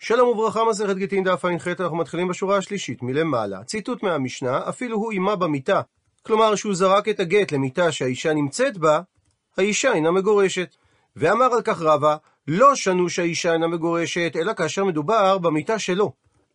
שלום וברכה, מסכת גיטין דף ע"ח, אנחנו מתחילים בשורה השלישית מלמעלה. ציטוט מהמשנה, אפילו הוא אימה במיטה. כלומר, שהוא זרק את הגט למיטה שהאישה נמצאת בה, האישה אינה מגורשת. ואמר על כך רבא, לא שנו שהאישה אינה מגורשת, אלא כאשר מדובר במיטה שלו.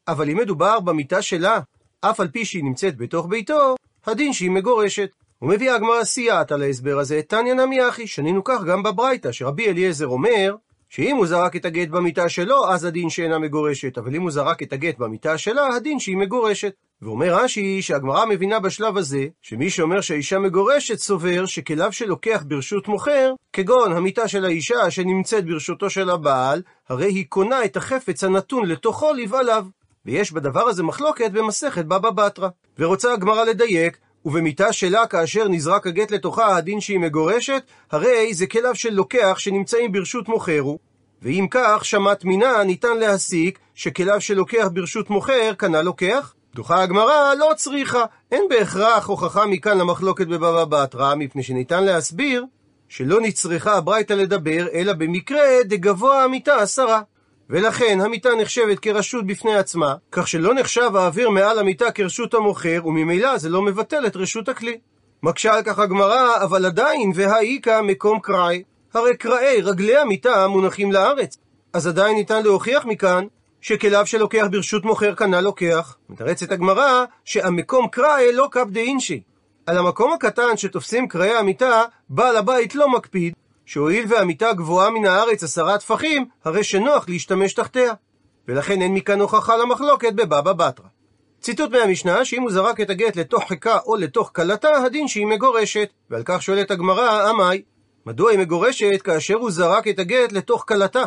אבל אם מדובר במיטה שלה, אף על פי שהיא נמצאת בתוך ביתו, הדין שהיא מגורשת. ומביאה הגמרא סייעת על ההסבר הזה, תניא נמי אחי, שנינו כך גם בברייתא, שרבי אליעזר אומר, שאם הוא זרק את הגט במיטה שלו, אז הדין שאינה מגורשת, אבל אם הוא זרק את הגט במיטה שלה, הדין שהיא מגורשת. ואומר רש"י שהגמרא מבינה בשלב הזה, שמי שאומר שהאישה מגורשת סובר שכליו שלוקח ברשות מוכר, כגון המיטה של האישה שנמצאת ברשותו של הבעל, הרי היא קונה את החפץ הנתון לתוכו לבעליו. ויש בדבר הזה מחלוקת במסכת בבא בתרא. ורוצה הגמרא לדייק, ובמיטה שלה כאשר נזרק הגט לתוכה הדין שהיא מגורשת, הרי זה כליו של לוקח שנמצאים ברשות מוכר הוא. ואם כך, שמט מינה ניתן להסיק שכליו של לוקח ברשות מוכר קנה לוקח. דוחה הגמרא לא צריכה, אין בהכרח הוכחה מכאן למחלוקת בבבא בתרא, מפני שניתן להסביר שלא נצרכה הברייתא לדבר, אלא במקרה דגבוה המיטה עשרה. ולכן המיטה נחשבת כרשות בפני עצמה, כך שלא נחשב האוויר מעל המיטה כרשות המוכר, וממילא זה לא מבטל את רשות הכלי. מקשה על כך הגמרא, אבל עדיין, והאיכא מקום קראי. הרי קראי רגלי המיטה מונחים לארץ. אז עדיין ניתן להוכיח מכאן שכליו שלוקח ברשות מוכר קנה לוקח. מתרצת הגמרא שהמקום קראי לא קפ דאינשי. על המקום הקטן שתופסים קראי המיטה, בעל הבית לא מקפיד, שהואיל והמיטה גבוהה מן הארץ עשרה טפחים, הרי שנוח להשתמש תחתיה. ולכן אין מכאן הוכחה למחלוקת בבבא בתרא. ציטוט מהמשנה, שאם הוא זרק את הגט לתוך חיקה או לתוך כלתה, הדין שהיא מגורשת. ועל כך שואלת הגמרא, עמאי, מדוע היא מגורשת כאשר הוא זרק את הגט לתוך כלתה?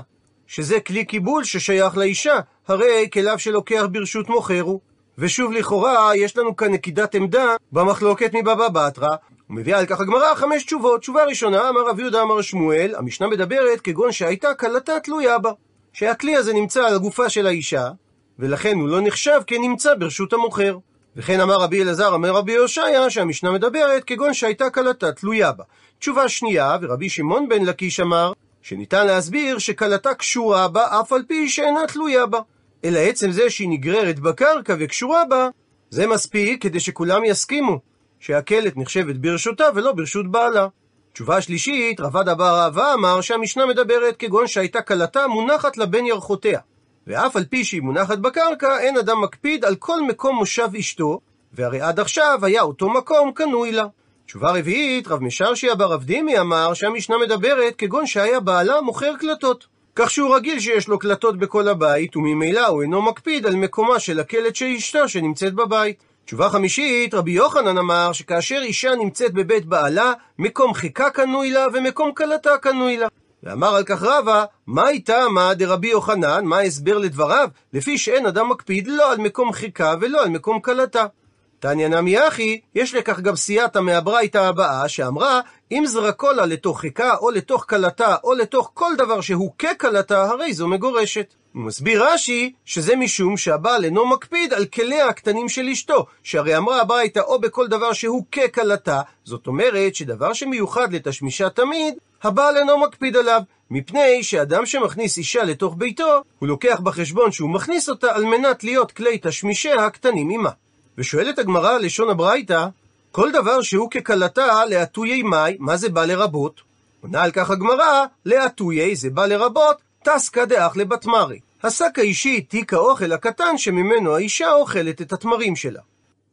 שזה כלי קיבול ששייך לאישה, הרי כליו שלוקח ברשות מוכר הוא. ושוב לכאורה, יש לנו כאן נקידת עמדה במחלוקת מבבא בתרא, ומביאה על כך הגמרא חמש תשובות. תשובה ראשונה, אמר רב יהודה אמר שמואל, המשנה מדברת כגון שהייתה כלתה תלויה בה. שהכלי הזה נמצא על הגופה של האישה, ולכן הוא לא נחשב כנמצא ברשות המוכר. וכן אמר רבי אלעזר, אומר רבי הושעיה, שהמשנה מדברת כגון שהייתה כלתה תלויה בה. תשובה שנייה, ורבי שמעון בן לקיש אמר, שניתן להסביר שכלתה קשורה בה אף על פי שאינה תלויה בה. אלא עצם זה שהיא נגררת בקרקע וקשורה בה, זה מספיק כדי שכולם יסכימו שהקלט נחשבת ברשותה ולא ברשות בעלה. תשובה שלישית, רבד אבר אהבה אמר שהמשנה מדברת כגון שהייתה כלתה מונחת לבין ירכותיה. ואף על פי שהיא מונחת בקרקע, אין אדם מקפיד על כל מקום מושב אשתו, והרי עד עכשיו היה אותו מקום קנוי לה. תשובה רביעית, רב משרשיה ברב דימי אמר שהמשנה מדברת כגון שהיה בעלה מוכר קלטות. כך שהוא רגיל שיש לו קלטות בכל הבית, וממילא הוא אינו מקפיד על מקומה של הקלט של אשתו שנמצאת בבית. תשובה חמישית, רבי יוחנן אמר שכאשר אישה נמצאת בבית בעלה, מקום חיכה קנוי לה ומקום כלתה קנוי לה. ואמר על כך רבא, מה איתה מה דרבי יוחנן, מה ההסבר לדבריו? לפי שאין אדם מקפיד לא על מקום חיכה ולא על מקום כלתה. תניא נמי אחי, יש לכך גם סייעתא מהברייתא הבאה, שאמרה, אם זרקו לה לתוך חיכה, או לתוך כלתה, או לתוך כל דבר שהוא ככלתה, הרי זו מגורשת. מסביר רש"י, שזה משום שהבעל אינו מקפיד על כליה הקטנים של אשתו, שהרי אמרה הברייתא או בכל דבר שהוא ככלתה, זאת אומרת שדבר שמיוחד לתשמישה תמיד, הבעל אינו מקפיד עליו, מפני שאדם שמכניס אישה לתוך ביתו, הוא לוקח בחשבון שהוא מכניס אותה על מנת להיות כלי תשמישיה הקטנים עמה. ושואלת הגמרא לשון הברייתא, כל דבר שהוא ככלתה להטויי מאי, מה זה בא לרבות? עונה על כך הגמרא, להטויי זה בא לרבות, טסקא דאח לבתמרי. השק האישי תיק האוכל הקטן שממנו האישה אוכלת את התמרים שלה.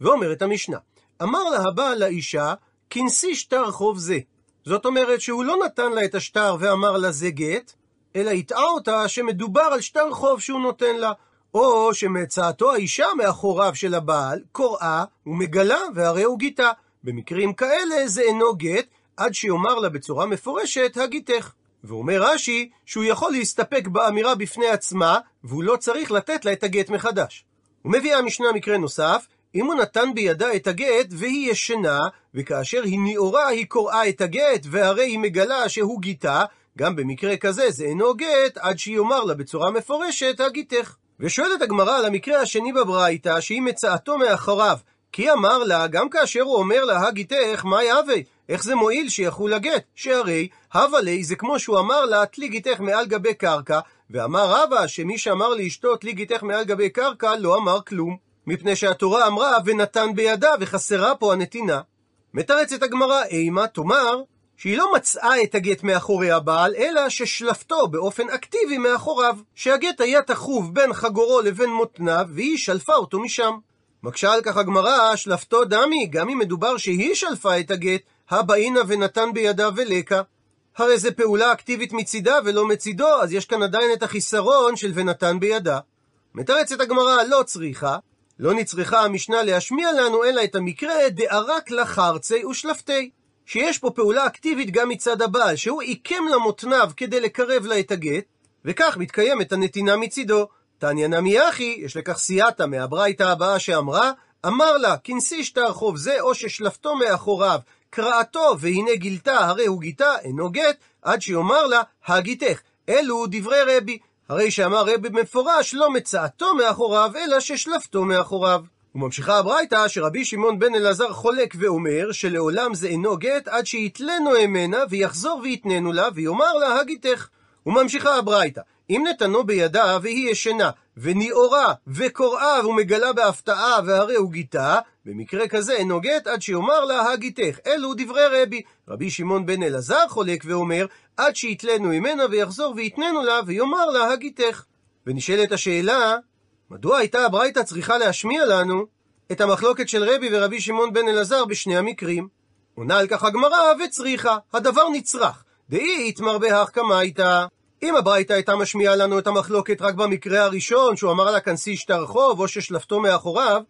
ואומרת המשנה, אמר לה הבעל לאישה, כנסי שטר חוב זה. זאת אומרת שהוא לא נתן לה את השטר ואמר לה זה גט, אלא הטעה אותה שמדובר על שטר חוב שהוא נותן לה, או שמצאתו האישה מאחוריו של הבעל, קוראה ומגלה והרי הוא גיתה. במקרים כאלה זה אינו גט, עד שיאמר לה בצורה מפורשת הגיתך. ואומר רש"י שהוא יכול להסתפק באמירה בפני עצמה, והוא לא צריך לתת לה את הגט מחדש. ומביאה המשנה מקרה נוסף, אם הוא נתן בידה את הגט והיא ישנה, וכאשר היא נאורה היא קוראה את הגט, והרי היא מגלה שהוא גיתה, גם במקרה כזה זה אינו גט, עד שיאמר לה בצורה מפורשת הגיתך. ושואלת הגמרא על המקרה השני בברייתא, שהיא מצאתו מאחוריו. כי אמר לה, גם כאשר הוא אומר לה, הגיתך, מה יהווה? איך זה מועיל שיחול הגט? שהרי, הווה לי זה כמו שהוא אמר לה, תלי גיתך מעל גבי קרקע, ואמר רבא שמי שאמר לאשתו תלי גיתך מעל גבי קרקע לא אמר כלום, מפני שהתורה אמרה ונתן בידה וחסרה פה הנתינה. מתרצת הגמרא אימה, תאמר שהיא לא מצאה את הגט מאחורי הבעל, אלא ששלפתו באופן אקטיבי מאחוריו, שהגט היה תחוב בין חגורו לבין מותניו, והיא שלפה אותו משם. מקשה על כך הגמרא, שלפתו דמי, גם אם מדובר שהיא שלפה את הגט, הבאינה ונתן בידה ולקה. הרי זו פעולה אקטיבית מצידה ולא מצידו, אז יש כאן עדיין את החיסרון של ונתן בידה. מתרצת הגמרא לא צריכה, לא נצרכה המשנה להשמיע לנו אלא את המקרה דארק לחרצי ושלפתי. שיש פה פעולה אקטיבית גם מצד הבעל, שהוא עיקם למותניו כדי לקרב לה את הגט, וכך מתקיימת הנתינה מצידו. תניא נמי אחי, יש לכך סייעתא מהברייתא הבאה שאמרה, אמר לה, כנסי שטר חוב זה, או ששלפתו מאחוריו, קראתו, והנה גילתה, הרי הוא גיתה, אינו גט, עד שיאמר לה, הגיתך. אלו דברי רבי. הרי שאמר רבי במפורש, לא מצאתו מאחוריו, אלא ששלפתו מאחוריו. וממשיכה הברייתא שרבי שמעון בן אלעזר חולק ואומר שלעולם זה אינו גט עד שיתלנו ממנה ויחזור ויתננו לה ויאמר לה הגיתך. וממשיכה הברייתא אם נתנו בידה והיא ישנה וניעורה וקוראה ומגלה בהפתעה והרי הוא גיתה במקרה כזה אינו גט עד שיאמר לה הגיתך. אלו דברי רבי. רבי שמעון בן אלעזר חולק ואומר עד שיתלנו ממנה ויחזור ויתננו לה ויאמר לה הגיתך. ונשאלת השאלה מדוע הייתה הברייתא צריכה להשמיע לנו את המחלוקת של רבי ורבי שמעון בן אלעזר בשני המקרים? עונה על כך הגמרא וצריכה, הדבר נצרך. דאי יתמר בהך קמייתא. אם הברייתא הייתה משמיעה לנו את המחלוקת רק במקרה הראשון, שהוא אמר לה כנסי שטר חוב, או ששלפתו מאחוריו,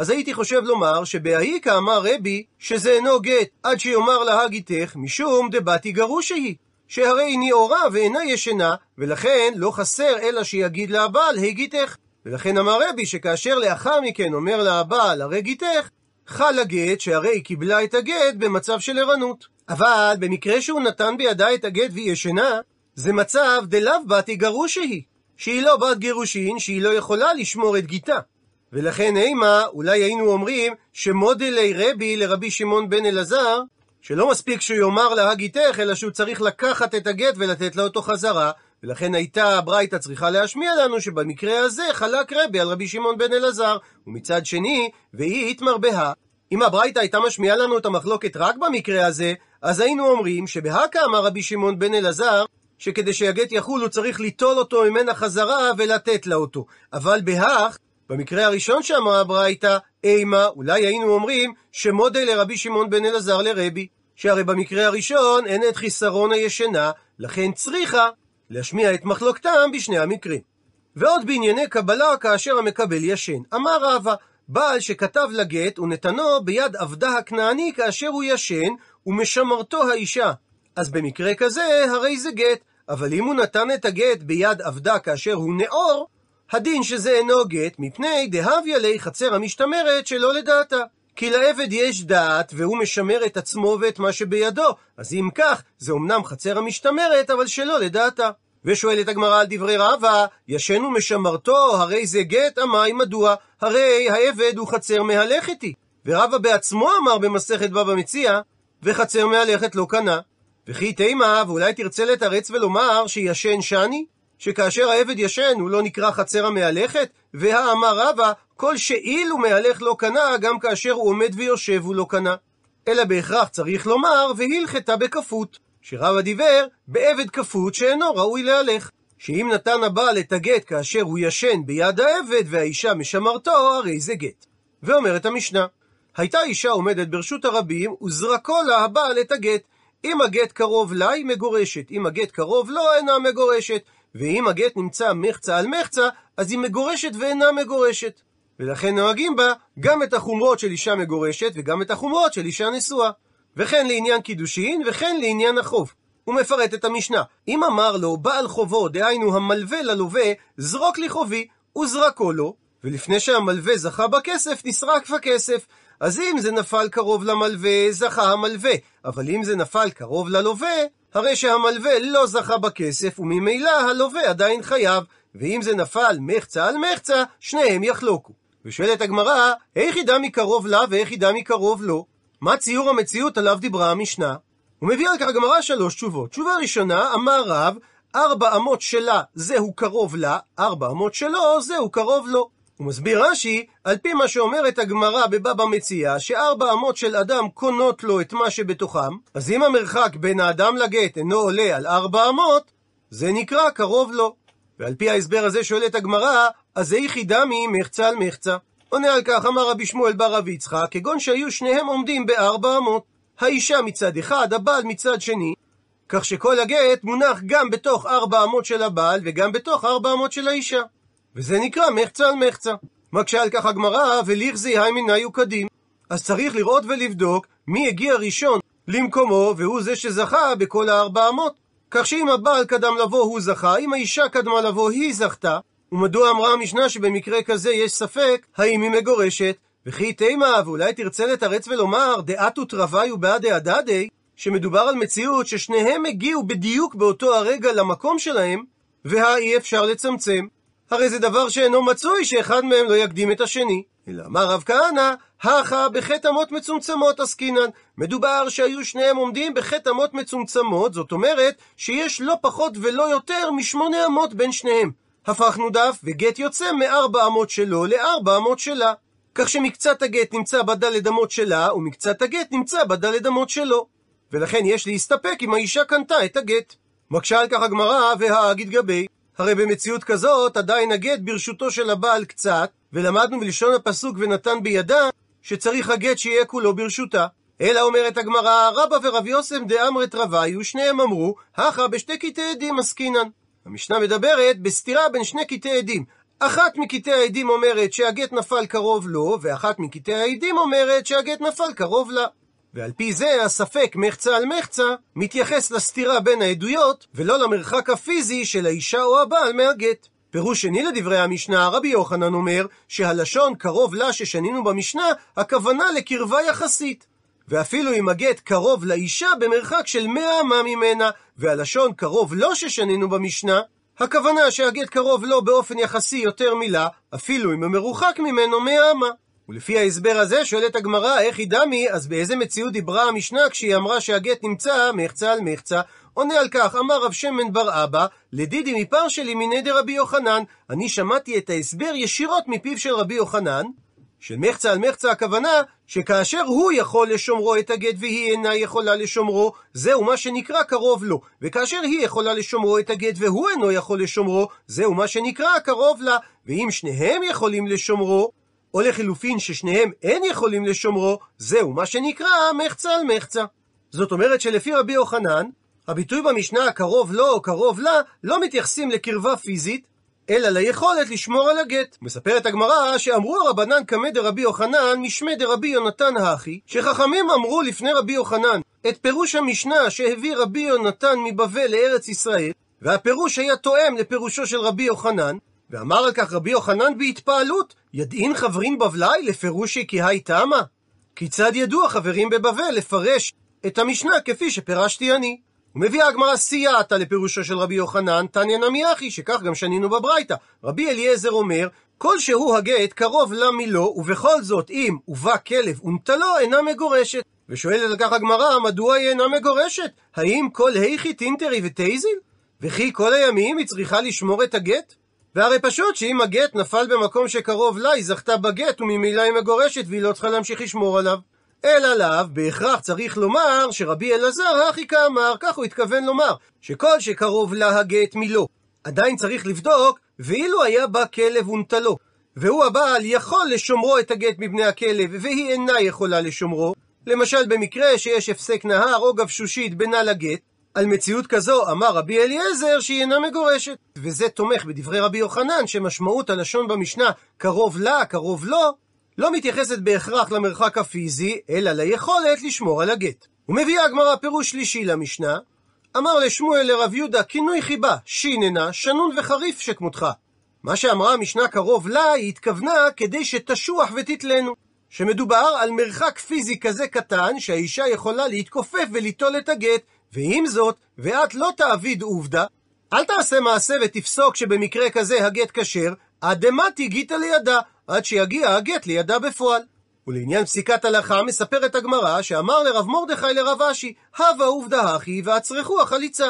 אז הייתי חושב לומר שבהאיכא אמר רבי שזה אינו גט עד שיאמר לה הגיתך, משום דבתי גרושי היא. שהרי היא ניעורה ואינה ישנה, ולכן לא חסר אלא שיגיד לה הבעל הגיתך. ולכן אמר רבי שכאשר לאחר מכן אומר לה הבעל הרי גיתך, חל הגט שהרי היא קיבלה את הגט במצב של ערנות. אבל במקרה שהוא נתן בידה את הגט והיא ישנה, זה מצב דלאו בתי גרושי היא, שהיא לא בת גירושין, שהיא לא יכולה לשמור את גיתה. ולכן אימה, אולי היינו אומרים שמודלי רבי לרבי שמעון בן אלעזר, שלא מספיק שהוא יאמר לה הגיתך, אלא שהוא צריך לקחת את הגט ולתת לה אותו חזרה, ולכן הייתה הברייתא צריכה להשמיע לנו שבמקרה הזה חלק רבי על רבי שמעון בן אלעזר, ומצד שני, והיא התמרבה. אם הברייתא הייתה משמיעה לנו את המחלוקת רק במקרה הזה, אז היינו אומרים שבהכא אמר רבי שמעון בן אלעזר, שכדי שהגט יחול הוא צריך ליטול אותו ממנה חזרה ולתת לה אותו. אבל בהך, במקרה הראשון שאמרה הברייתא, אימה, אולי היינו אומרים שמודל לרבי שמעון בן אלעזר לרבי. שהרי במקרה הראשון אין את חיסרון הישנה, לכן צריכה להשמיע את מחלוקתם בשני המקרים. ועוד בענייני קבלה כאשר המקבל ישן. אמר רבא, בעל שכתב לגט ונתנו ביד עבדה הכנעני כאשר הוא ישן ומשמרתו האישה. אז במקרה כזה הרי זה גט, אבל אם הוא נתן את הגט ביד עבדה כאשר הוא נאור, הדין שזה אינו גט, מפני דהביה לי חצר המשתמרת שלא לדעתה. כי לעבד יש דעת, והוא משמר את עצמו ואת מה שבידו. אז אם כך, זה אמנם חצר המשתמרת, אבל שלא לדעתה. ושואלת הגמרא על דברי רבא, ישן ומשמרתו, הרי זה גט, אמי מדוע? הרי העבד הוא חצר מהלכת היא. ורבא בעצמו אמר במסכת בבא מציע, וחצר מהלכת לא קנה. וכי תימה, ואולי תרצה לתרץ ולומר שישן שני? שכאשר העבד ישן הוא לא נקרא חצר המהלכת? והאמר רבא, כל שאיל הוא מהלך לא קנה, גם כאשר הוא עומד ויושב הוא לא קנה. אלא בהכרח צריך לומר, והלכתה בכפות. שרבא דיבר בעבד כפות שאינו ראוי להלך. שאם נתן הבעל את הגט כאשר הוא ישן ביד העבד והאישה משמרתו, הרי זה גט. ואומרת המשנה, הייתה אישה עומדת ברשות הרבים, וזרקו לה הבעל את הגט. אם הגט קרוב לה, היא מגורשת. אם הגט קרוב לו, אינה מגורשת. ואם הגט נמצא מחצה על מחצה, אז היא מגורשת ואינה מגורשת. ולכן נוהגים בה גם את החומרות של אישה מגורשת וגם את החומרות של אישה נשואה. וכן לעניין קידושין וכן לעניין החוב. הוא מפרט את המשנה. אם אמר לו בעל חובו, דהיינו המלווה ללווה, זרוק לי חובי, וזרקו לו, ולפני שהמלווה זכה בכסף, נסרק בכסף. אז אם זה נפל קרוב למלווה, זכה המלווה, אבל אם זה נפל קרוב ללווה, הרי שהמלווה לא זכה בכסף, וממילא הלווה עדיין חייב, ואם זה נפל מחצה על מחצה, שניהם יחלוקו. ושואלת הגמרא, איך ידע מקרוב לה ואיך ידע מקרוב לו? מה ציור המציאות עליו דיברה המשנה? הוא מביא על כך הגמרא שלוש תשובות. תשובה ראשונה, אמר רב, ארבע אמות שלה זהו קרוב לה, ארבע אמות שלו זהו קרוב לו. הוא מסביר רש"י, על פי מה שאומרת הגמרא בבבא מציאה, שארבע אמות של אדם קונות לו את מה שבתוכם, אז אם המרחק בין האדם לגט אינו עולה על ארבע אמות, זה נקרא קרוב לו. ועל פי ההסבר הזה שואלת הגמרא, אז זה יחידה ממחצה על מחצה. עונה על כך אמר רבי שמואל בר רב יצחק, כגון שהיו שניהם עומדים בארבע אמות. האישה מצד אחד, הבעל מצד שני, כך שכל הגט מונח גם בתוך ארבע אמות של הבעל וגם בתוך ארבע אמות של האישה. וזה נקרא מחצה על מחצה. מקשה על כך הגמרא, וליכזי היימינאי קדים. אז צריך לראות ולבדוק מי הגיע ראשון למקומו, והוא זה זכה בכל הארבע אמות. כך שאם הבעל קדם לבוא הוא זכה, אם האישה קדמה לבוא היא זכתה. ומדוע אמרה המשנה שבמקרה כזה יש ספק האם היא מגורשת? וכי תימה, ואולי תרצה לתרץ ולומר, דעת ותרווי ובעד דעדדי, שמדובר על מציאות ששניהם הגיעו בדיוק באותו הרגע למקום שלהם, והאי אפשר לצמצם. הרי זה דבר שאינו מצוי שאחד מהם לא יקדים את השני. אלא אמר רב כהנא, הכה בחטא אמות מצומצמות עסקינן. מדובר שהיו שניהם עומדים בחטא אמות מצומצמות, זאת אומרת שיש לא פחות ולא יותר משמונה אמות בין שניהם. הפכנו דף, וגט יוצא מארבע אמות שלו לארבע אמות שלה. כך שמקצת הגט נמצא בדלת אמות שלה, ומקצת הגט נמצא בדלת אמות שלו. ולכן יש להסתפק אם האישה קנתה את הגט. מקשה על כך הגמרא, והאג יתגבי. הרי במציאות כזאת עדיין הגט ברשותו של הבעל קצת, ולמדנו בלשון הפסוק ונתן בידה, שצריך הגט שיהיה כולו ברשותה. אלא אומרת הגמרא, רבא ורב יוסף דאמרת רביו, ושניהם אמרו, הכה בשתי קטעי עדים עסקינן. המשנה מדברת בסתירה בין שני קטעי עדים. אחת מקטעי העדים אומרת שהגט נפל קרוב לו, ואחת מקטעי העדים אומרת שהגט נפל קרוב לה. ועל פי זה הספק מחצה על מחצה מתייחס לסתירה בין העדויות ולא למרחק הפיזי של האישה או הבעל מהגט. פירוש שני לדברי המשנה, רבי יוחנן אומר שהלשון קרוב לה ששנינו במשנה, הכוונה לקרבה יחסית. ואפילו אם הגט קרוב לאישה במרחק של מאה אמה ממנה, והלשון קרוב לו ששנינו במשנה, הכוונה שהגט קרוב לו באופן יחסי יותר מילה, אפילו אם הוא מרוחק ממנו מאה אמה. ולפי ההסבר הזה שואלת הגמרא, איך היא דמי, אז באיזה מציאות דיברה המשנה כשהיא אמרה שהגט נמצא מחצה על מחצה? עונה על כך, אמר רב שמן בר אבא, לדידי מפר שלי מיני דרבי יוחנן. אני שמעתי את ההסבר ישירות מפיו של רבי יוחנן, של מחצה על מחצה הכוונה, שכאשר הוא יכול לשומרו את הגט והיא אינה יכולה לשומרו, זהו מה שנקרא קרוב לו. וכאשר היא יכולה לשומרו את הגט והוא אינו יכול לשומרו, זהו מה שנקרא קרוב לה. ואם שניהם יכולים לשומרו, או לחילופין ששניהם אין יכולים לשומרו, זהו מה שנקרא מחצה על מחצה. זאת אומרת שלפי רבי יוחנן, הביטוי במשנה קרוב לו או קרוב לה, לא מתייחסים לקרבה פיזית, אלא ליכולת לשמור על הגט. מספרת הגמרא שאמרו הרבנן קמא דרבי יוחנן משמי דרבי יונתן האחי, שחכמים אמרו לפני רבי יוחנן את פירוש המשנה שהביא רבי יונתן מבבל לארץ ישראל, והפירוש היה תואם לפירושו של רבי יוחנן, ואמר על כך רבי יוחנן בהתפעלות, ידעין חברים בבלי לפירושי כי תמה? כיצד ידעו החברים בבבל לפרש את המשנה כפי שפירשתי אני? ומביאה הגמרא סייעתא לפירושו של רבי יוחנן, תניא נמי אחי, שכך גם שנינו בברייתא. רבי אליעזר אומר, כל שהוא הגט קרוב לה מילו, ובכל זאת אם ובא כלב ונטלו אינה מגורשת. ושואלת על כך הגמרא, מדוע היא אינה מגורשת? האם כל היכי טינטרי וטייזיל? וכי כל הימים היא צריכה לשמור את הגט? והרי פשוט שאם הגט נפל במקום שקרוב לה, היא זכתה בגט, וממילא היא מגורשת, והיא לא צריכה להמשיך לשמור עליו. אלא לאו, בהכרח צריך לומר שרבי אלעזר הכי כאמר, כך הוא התכוון לומר, שכל שקרוב לה הגט מלא. עדיין צריך לבדוק, ואילו היה בה כלב ונטלו, והוא הבעל יכול לשומרו את הגט מבני הכלב, והיא אינה יכולה לשומרו, למשל במקרה שיש הפסק נהר או גבשושית בינה לגט, על מציאות כזו אמר רבי אליעזר שהיא אינה מגורשת. וזה תומך בדברי רבי יוחנן שמשמעות הלשון במשנה קרוב לה, קרוב לו, לא מתייחסת בהכרח למרחק הפיזי, אלא ליכולת לשמור על הגט. ומביאה הגמרא פירוש שלישי למשנה, אמר לשמואל לרב יהודה כינוי חיבה, שיננה, שנון וחריף שכמותך. מה שאמרה המשנה קרוב לה, היא התכוונה כדי שתשוח ותתלנו. שמדובר על מרחק פיזי כזה קטן, שהאישה יכולה להתכופף וליטול את הגט, ועם זאת, ואת לא תעביד עובדה, אל תעשה מעשה ותפסוק שבמקרה כזה הגט כשר, עד דמתי גיתא לידה, עד שיגיע הגט לידה בפועל. ולעניין פסיקת הלכה מספרת הגמרא שאמר לרב מרדכי לרב אשי, הווה עובדה הכי ועצרכו החליצה.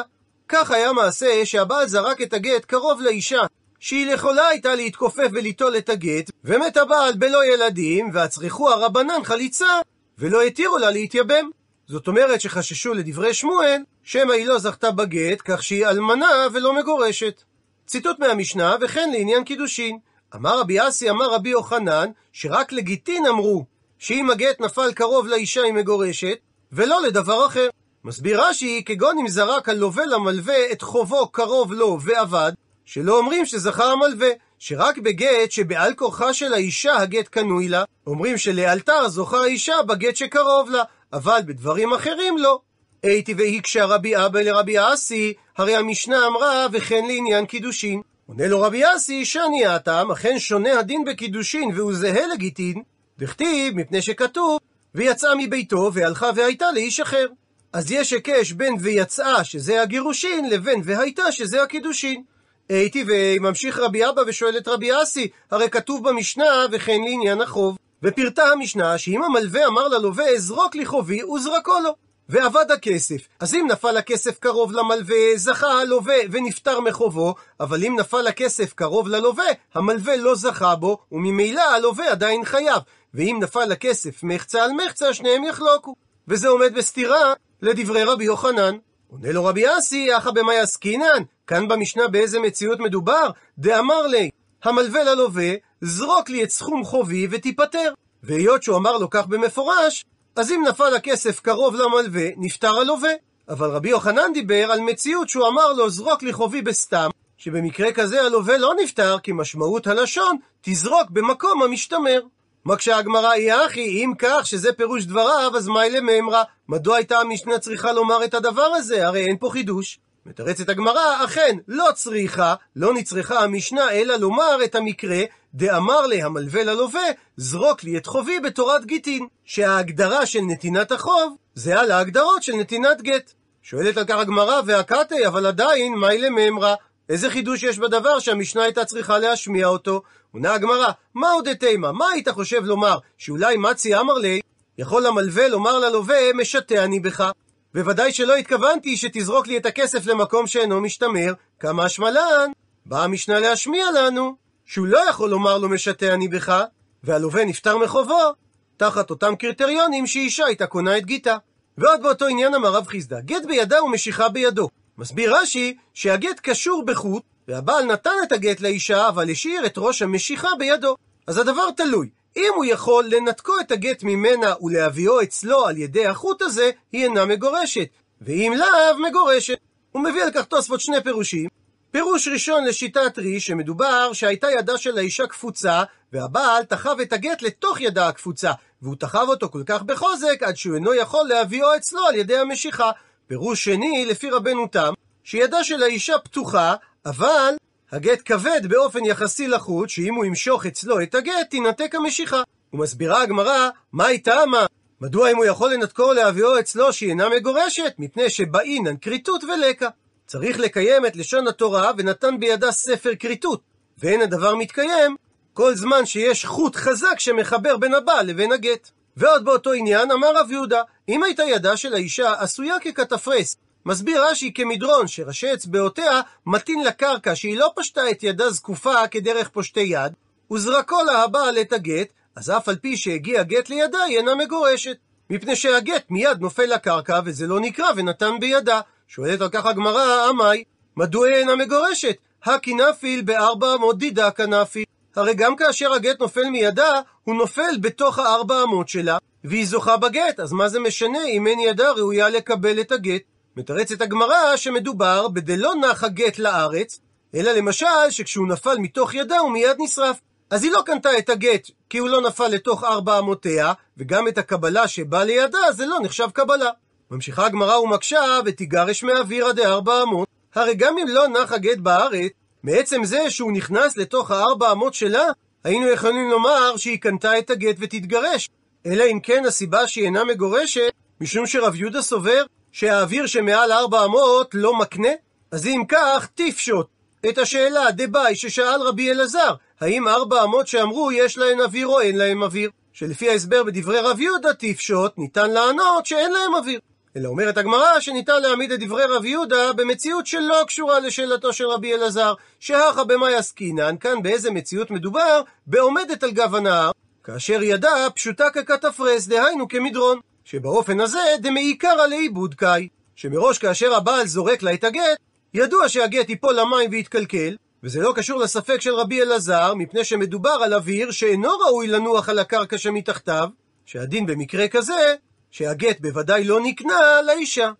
כך היה מעשה שהבעל זרק את הגט קרוב לאישה, שהיא יכולה הייתה להתכופף וליטול את הגט, ומת הבעל בלא ילדים, והצריכו הרבנן חליצה, ולא התירו לה להתייבם. זאת אומרת שחששו לדברי שמואל, שמא היא לא זכתה בגט, כך שהיא אלמנה ולא מגורשת. ציטוט מהמשנה, וכן לעניין קידושין. אמר רבי אסי, אמר רבי יוחנן, שרק לגיטין אמרו, שאם הגט נפל קרוב לאישה היא מגורשת, ולא לדבר אחר. מסביר רש"י, כגון אם זרק הלווה למלווה את חובו קרוב לו ועבד, שלא אומרים שזכר המלווה, שרק בגט שבעל כורחה של האישה הגט קנוי לה, אומרים שלאלתר זוכה האישה בגט שקרוב לה, אבל בדברים אחרים לא. הייתי והקשה רבי אבא לרבי אסי, הרי המשנה אמרה וכן לעניין קידושין. עונה לו רבי אסי, שאני הטעם, אכן שונה הדין בקידושין והוא זהה לגיטין, דכתיב מפני שכתוב, ויצאה מביתו והלכה והייתה לאיש אחר. אז יש היקש בין ויצאה, שזה הגירושין, לבין והייתה, שזה הקידושין. הייתי וממשיך רבי אבא ושואל את רבי אסי, הרי כתוב במשנה וכן לעניין החוב. ופירטה המשנה שאם המלווה אמר ללווה אזרוק לי חובי, הוא זרקו לו. ואבד הכסף. אז אם נפל הכסף קרוב למלווה, זכה הלווה ונפטר מחובו, אבל אם נפל הכסף קרוב ללווה, המלווה לא זכה בו, וממילא הלווה עדיין חייב. ואם נפל הכסף מחצה על מחצה, שניהם יחלוקו. וזה עומד בסתירה לדברי רבי יוחנן. עונה לו רבי אסי, אחא במאי עסקינן? כאן במשנה באיזה מציאות מדובר? דאמר לי, המלווה ללווה, זרוק לי את סכום חובי ותיפטר. והיות שהוא אמר לו כך במפורש, אז אם נפל הכסף קרוב למלווה, נפטר הלווה. אבל רבי יוחנן דיבר על מציאות שהוא אמר לו, זרוק לי חובי בסתם, שבמקרה כזה הלווה לא נפטר, כי משמעות הלשון, תזרוק במקום המשתמר. מקשה הגמרא, היא אחי, אם כך שזה פירוש דבריו, אז מאי לממרא? מדוע הייתה המשנה צריכה לומר את הדבר הזה? הרי אין פה חידוש. מתרצת הגמרא, אכן, לא צריכה, לא נצרכה המשנה, אלא לומר את המקרה, דאמר לה המלווה ללווה, זרוק לי את חובי בתורת גיטין, שההגדרה של נתינת החוב, זהה להגדרות של נתינת גט. שואלת על כך הגמרא, והקאטי, אבל עדיין, מאי לממרא? איזה חידוש יש בדבר שהמשנה הייתה צריכה להשמיע אותו? עונה הגמרא, מה עוד תימה? מה היית חושב לומר? שאולי מצי אמר לי, יכול המלווה לומר ללווה, משתה אני בך. בוודאי שלא התכוונתי שתזרוק לי את הכסף למקום שאינו משתמר, כמה השמלן. באה המשנה להשמיע לנו, שהוא לא יכול לומר לו משתה אני בך, והלווה נפטר מחובו, תחת אותם קריטריונים שאישה הייתה קונה את גיתה. ועוד באותו עניין אמר רב חיסדא, גט בידה ומשיכה בידו. מסביר רש"י שהגט קשור בחוט, והבעל נתן את הגט לאישה, אבל השאיר את ראש המשיכה בידו. אז הדבר תלוי. אם הוא יכול לנתקו את הגט ממנה ולהביאו אצלו על ידי החוט הזה, היא אינה מגורשת. ואם לאו, מגורשת. הוא מביא על כך תוספות שני פירושים. פירוש ראשון לשיטת רי, שמדובר שהייתה ידה של האישה קפוצה, והבעל תחב את הגט לתוך ידה הקפוצה, והוא תחב אותו כל כך בחוזק, עד שהוא אינו יכול להביאו אצלו על ידי המשיכה. פירוש שני, לפי רבנו תם, שידה של האישה פתוחה, אבל הגט כבד באופן יחסי לחוט, שאם הוא ימשוך אצלו את הגט, תינתק המשיכה. ומסבירה הגמרא, מה היא טעמה? מדוע אם הוא יכול לנתקו או להביאו אצלו שהיא אינה מגורשת? מפני שבאינן כריתות ולקה. צריך לקיים את לשון התורה, ונתן בידה ספר כריתות. ואין הדבר מתקיים כל זמן שיש חוט חזק שמחבר בין הבעל לבין הגט. ועוד באותו עניין אמר רב יהודה, אם הייתה ידה של האישה עשויה ככתפרס, מסביר רש"י כמדרון שראשי אצבעותיה מטין לקרקע שהיא לא פשטה את ידה זקופה כדרך פושטי יד, וזרקו לה הבעל את הגט, אז אף על פי שהגיע גט לידה היא אינה מגורשת. מפני שהגט מיד נופל לקרקע וזה לא נקרא ונתן בידה. שואלת על כך הגמרא, עמי, מדוע היא אינה מגורשת? הקי נפיל בארבע אמות דידה כנפיל. הרי גם כאשר הגט נופל מידה, הוא נופל בתוך הארבע אמות שלה, והיא זוכה בגט, אז מה זה משנה אם אין ידה ראויה לקבל את הגט? מתרצת הגמרא שמדובר בדלא נח הגט לארץ, אלא למשל שכשהוא נפל מתוך ידה הוא מיד נשרף. אז היא לא קנתה את הגט כי הוא לא נפל לתוך ארבע אמותיה, וגם את הקבלה שבאה לידה זה לא נחשב קבלה. ממשיכה הגמרא ומקשה ותיגרש מאווירא דארבע אמות. הרי גם אם לא נח הגט בארץ, מעצם זה שהוא נכנס לתוך הארבע אמות שלה, היינו יכולים לומר שהיא קנתה את הגט ותתגרש. אלא אם כן הסיבה שהיא אינה מגורשת, משום שרב יהודה סובר שהאוויר שמעל ארבע אמות לא מקנה? אז אם כך, תפשוט את השאלה דבאי ששאל רבי אלעזר, האם ארבע אמות שאמרו יש להן אוויר או אין להן אוויר? שלפי ההסבר בדברי רב יהודה תפשוט, ניתן לענות שאין להם אוויר. אלא אומרת הגמרא שניתן להעמיד את דברי רב יהודה במציאות שלא קשורה לשאלתו של רבי אלעזר, שהכה במאי עסקינן, כאן באיזה מציאות מדובר, בעומדת על גב הנהר, כאשר ידה פשוטה ככתפרס, דהיינו כמדרון, שבאופן הזה דמעיקרא לאיבוד קאי, שמראש כאשר הבעל זורק לה את הגט, ידוע שהגט ייפול למים ויתקלקל, וזה לא קשור לספק של רבי אלעזר, מפני שמדובר על אוויר שאינו ראוי לנוח על הקרקע שמתחתיו, שהדין במקרה כזה, שהגט בוודאי לא נקנה לאישה.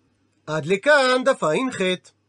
עד לכאן דף ע"ח.